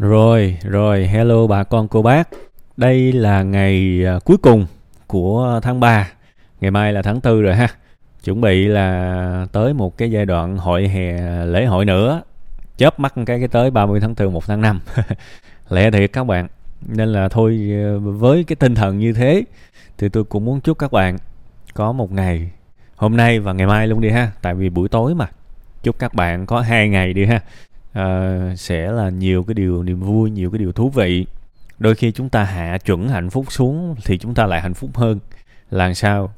Rồi, rồi, hello bà con cô bác. Đây là ngày à, cuối cùng của tháng 3. Ngày mai là tháng 4 rồi ha. Chuẩn bị là tới một cái giai đoạn hội hè lễ hội nữa. Chớp mắt cái cái tới 30 tháng 4 1 tháng 5. Lẽ thiệt các bạn. Nên là thôi à, với cái tinh thần như thế thì tôi cũng muốn chúc các bạn có một ngày hôm nay và ngày mai luôn đi ha. Tại vì buổi tối mà. Chúc các bạn có hai ngày đi ha uh, sẽ là nhiều cái điều niềm vui nhiều cái điều thú vị. Đôi khi chúng ta hạ chuẩn hạnh phúc xuống thì chúng ta lại hạnh phúc hơn. Là sao?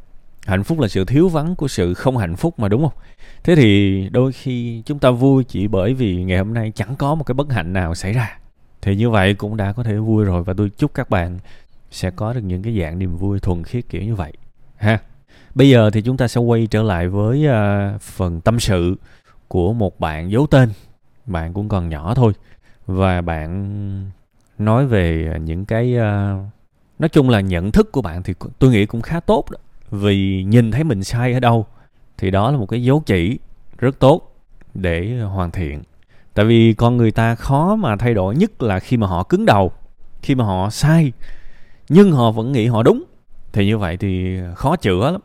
Hạnh phúc là sự thiếu vắng của sự không hạnh phúc mà đúng không? Thế thì đôi khi chúng ta vui chỉ bởi vì ngày hôm nay chẳng có một cái bất hạnh nào xảy ra. Thì như vậy cũng đã có thể vui rồi và tôi chúc các bạn sẽ có được những cái dạng niềm vui thuần khiết kiểu như vậy. Ha. Bây giờ thì chúng ta sẽ quay trở lại với uh, phần tâm sự của một bạn giấu tên bạn cũng còn nhỏ thôi. Và bạn nói về những cái uh, nói chung là nhận thức của bạn thì tôi nghĩ cũng khá tốt đó. Vì nhìn thấy mình sai ở đâu thì đó là một cái dấu chỉ rất tốt để hoàn thiện. Tại vì con người ta khó mà thay đổi nhất là khi mà họ cứng đầu khi mà họ sai nhưng họ vẫn nghĩ họ đúng. Thì như vậy thì khó chữa lắm.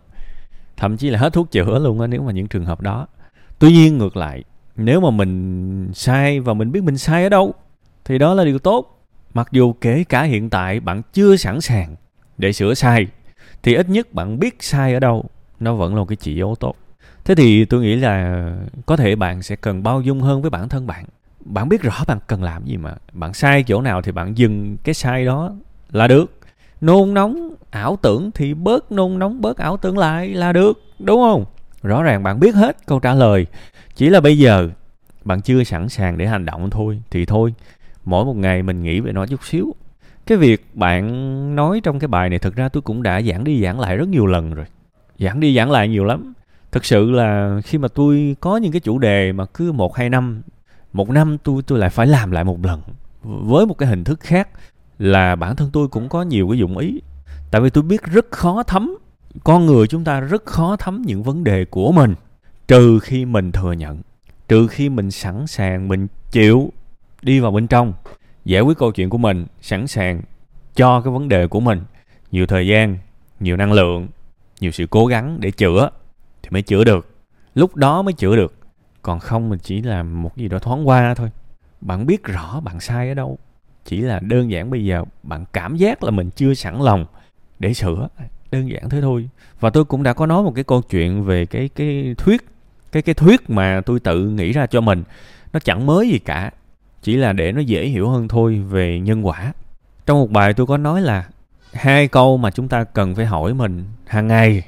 Thậm chí là hết thuốc chữa luôn á nếu mà những trường hợp đó. Tuy nhiên ngược lại nếu mà mình sai và mình biết mình sai ở đâu, thì đó là điều tốt. Mặc dù kể cả hiện tại bạn chưa sẵn sàng để sửa sai, thì ít nhất bạn biết sai ở đâu, nó vẫn là một cái chỉ dấu tốt. Thế thì tôi nghĩ là có thể bạn sẽ cần bao dung hơn với bản thân bạn. Bạn biết rõ bạn cần làm gì mà. Bạn sai chỗ nào thì bạn dừng cái sai đó là được. Nôn nóng ảo tưởng thì bớt nôn nóng, bớt ảo tưởng lại là được, đúng không? Rõ ràng bạn biết hết câu trả lời. Chỉ là bây giờ, bạn chưa sẵn sàng để hành động thôi, thì thôi. Mỗi một ngày mình nghĩ về nó chút xíu. Cái việc bạn nói trong cái bài này, thực ra tôi cũng đã giảng đi giảng lại rất nhiều lần rồi. Giảng đi giảng lại nhiều lắm. Thực sự là khi mà tôi có những cái chủ đề mà cứ một, hai năm, một năm tôi tôi lại phải làm lại một lần. Với một cái hình thức khác là bản thân tôi cũng có nhiều cái dụng ý. Tại vì tôi biết rất khó thấm con người chúng ta rất khó thấm những vấn đề của mình, trừ khi mình thừa nhận, trừ khi mình sẵn sàng, mình chịu đi vào bên trong, giải quyết câu chuyện của mình, sẵn sàng cho cái vấn đề của mình. Nhiều thời gian, nhiều năng lượng, nhiều sự cố gắng để chữa thì mới chữa được. Lúc đó mới chữa được, còn không mình chỉ là một gì đó thoáng qua thôi. Bạn biết rõ bạn sai ở đâu, chỉ là đơn giản bây giờ bạn cảm giác là mình chưa sẵn lòng để sửa đơn giản thế thôi. Và tôi cũng đã có nói một cái câu chuyện về cái cái thuyết, cái cái thuyết mà tôi tự nghĩ ra cho mình. Nó chẳng mới gì cả, chỉ là để nó dễ hiểu hơn thôi về nhân quả. Trong một bài tôi có nói là hai câu mà chúng ta cần phải hỏi mình hàng ngày,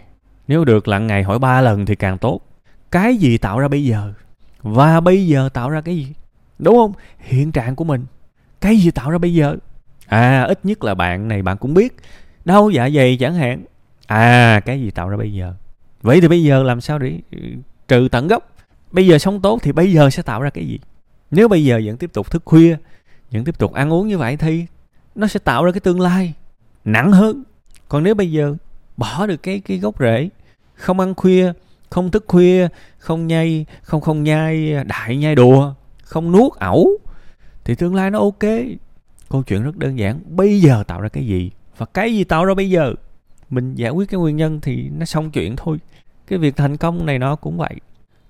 nếu được là ngày hỏi ba lần thì càng tốt. Cái gì tạo ra bây giờ? Và bây giờ tạo ra cái gì? Đúng không? Hiện trạng của mình. Cái gì tạo ra bây giờ? À ít nhất là bạn này bạn cũng biết. Đau dạ dày chẳng hạn à cái gì tạo ra bây giờ? Vậy thì bây giờ làm sao để ừ, trừ tận gốc? Bây giờ sống tốt thì bây giờ sẽ tạo ra cái gì? Nếu bây giờ vẫn tiếp tục thức khuya, vẫn tiếp tục ăn uống như vậy thì nó sẽ tạo ra cái tương lai nặng hơn. Còn nếu bây giờ bỏ được cái cái gốc rễ, không ăn khuya, không thức khuya, không nhai không không nhai, đại nhai đùa, không nuốt ẩu, thì tương lai nó ok. Câu chuyện rất đơn giản, bây giờ tạo ra cái gì? Và cái gì tạo ra bây giờ? Mình giải quyết cái nguyên nhân thì nó xong chuyện thôi. Cái việc thành công này nó cũng vậy.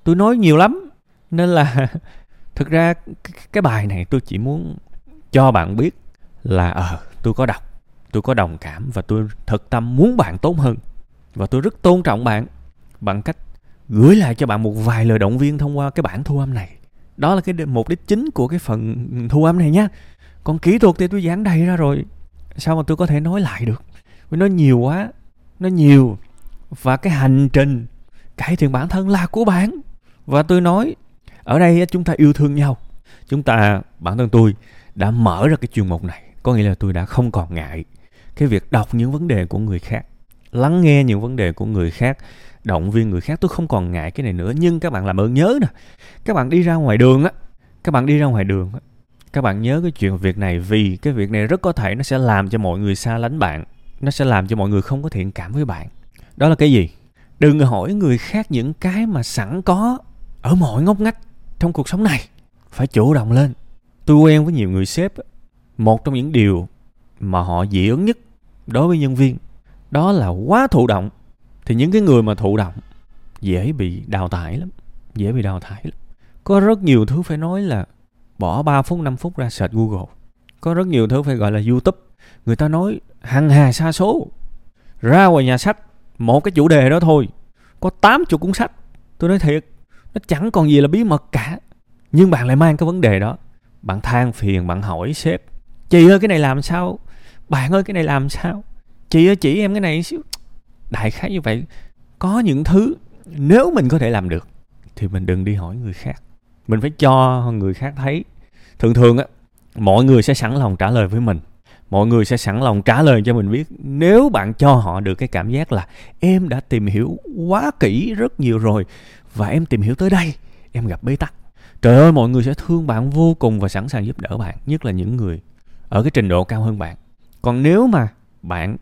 Tôi nói nhiều lắm nên là thực ra cái bài này tôi chỉ muốn cho bạn biết là ờ à, tôi có đọc tôi có đồng cảm và tôi thật tâm muốn bạn tốt hơn. Và tôi rất tôn trọng bạn bằng cách gửi lại cho bạn một vài lời động viên thông qua cái bản thu âm này. Đó là cái mục đích chính của cái phần thu âm này nhé còn kỹ thuật thì tôi giảng đầy ra rồi sao mà tôi có thể nói lại được? Vì nó nhiều quá, nó nhiều. Và cái hành trình cải thiện bản thân là của bạn. Và tôi nói, ở đây chúng ta yêu thương nhau. Chúng ta, bản thân tôi, đã mở ra cái chuyên mục này. Có nghĩa là tôi đã không còn ngại cái việc đọc những vấn đề của người khác, lắng nghe những vấn đề của người khác, động viên người khác. Tôi không còn ngại cái này nữa. Nhưng các bạn làm ơn nhớ nè, các bạn đi ra ngoài đường á, các bạn đi ra ngoài đường á, các bạn nhớ cái chuyện việc này vì cái việc này rất có thể nó sẽ làm cho mọi người xa lánh bạn nó sẽ làm cho mọi người không có thiện cảm với bạn. Đó là cái gì? Đừng hỏi người khác những cái mà sẵn có ở mọi ngóc ngách trong cuộc sống này. Phải chủ động lên. Tôi quen với nhiều người sếp một trong những điều mà họ dị ứng nhất đối với nhân viên, đó là quá thụ động. Thì những cái người mà thụ động dễ bị đào thải lắm, dễ bị đào thải lắm. Có rất nhiều thứ phải nói là bỏ 3 phút 5 phút ra search Google. Có rất nhiều thứ phải gọi là YouTube người ta nói hằng hà xa số. Ra ngoài nhà sách, một cái chủ đề đó thôi. Có 80 cuốn sách. Tôi nói thiệt, nó chẳng còn gì là bí mật cả. Nhưng bạn lại mang cái vấn đề đó. Bạn than phiền, bạn hỏi sếp, chị ơi, cái này làm sao? Bạn ơi, cái này làm sao? Chị ơi, chỉ em cái này xíu. Đại khái như vậy. Có những thứ nếu mình có thể làm được, thì mình đừng đi hỏi người khác. Mình phải cho người khác thấy. Thường thường á, mọi người sẽ sẵn lòng trả lời với mình mọi người sẽ sẵn lòng trả lời cho mình biết. Nếu bạn cho họ được cái cảm giác là em đã tìm hiểu quá kỹ rất nhiều rồi và em tìm hiểu tới đây em gặp bế tắc. Trời ơi mọi người sẽ thương bạn vô cùng và sẵn sàng giúp đỡ bạn nhất là những người ở cái trình độ cao hơn bạn. Còn nếu mà bạn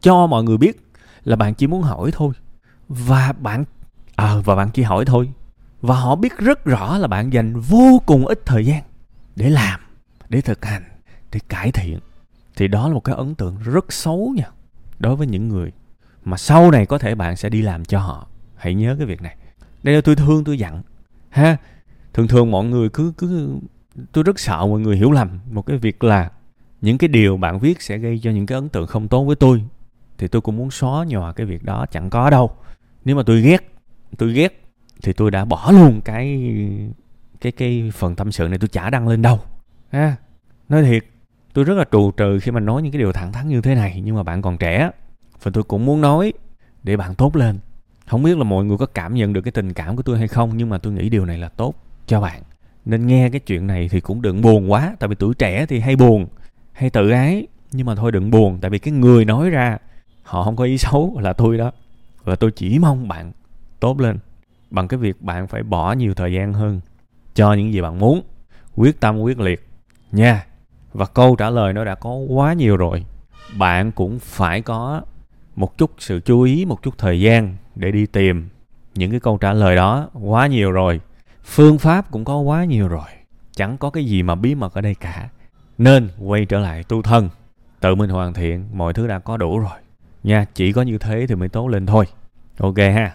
cho mọi người biết là bạn chỉ muốn hỏi thôi và bạn ờ à, và bạn chỉ hỏi thôi và họ biết rất rõ là bạn dành vô cùng ít thời gian để làm để thực hành để cải thiện thì đó là một cái ấn tượng rất xấu nha, đối với những người mà sau này có thể bạn sẽ đi làm cho họ. Hãy nhớ cái việc này. Đây là tôi thương, tôi dặn ha, thường thường mọi người cứ cứ, tôi rất sợ mọi người hiểu lầm một cái việc là những cái điều bạn viết sẽ gây cho những cái ấn tượng không tốt với tôi. Thì tôi cũng muốn xóa nhòa cái việc đó, chẳng có đâu. Nếu mà tôi ghét tôi ghét, thì tôi đã bỏ luôn cái cái cái phần tâm sự này, tôi chả đăng lên đâu. Ha, nói thiệt tôi rất là trù trừ khi mà nói những cái điều thẳng thắn như thế này, nhưng mà bạn còn trẻ. Và tôi cũng muốn nói để bạn tốt lên. Không biết là mọi người có cảm nhận được cái tình cảm của tôi hay không, nhưng mà tôi nghĩ điều này là tốt cho bạn. Nên nghe cái chuyện này thì cũng đừng buồn quá, tại vì tuổi trẻ thì hay buồn, hay tự ái. Nhưng mà thôi đừng buồn, tại vì cái người nói ra, họ không có ý xấu là tôi đó. Và tôi chỉ mong bạn tốt lên, bằng cái việc bạn phải bỏ nhiều thời gian hơn cho những gì bạn muốn. Quyết tâm quyết liệt nha và câu trả lời nó đã có quá nhiều rồi. Bạn cũng phải có một chút sự chú ý, một chút thời gian để đi tìm những cái câu trả lời đó quá nhiều rồi. Phương pháp cũng có quá nhiều rồi. Chẳng có cái gì mà bí mật ở đây cả. Nên quay trở lại tu thân. Tự mình hoàn thiện, mọi thứ đã có đủ rồi. Nha, chỉ có như thế thì mới tốt lên thôi. Ok ha.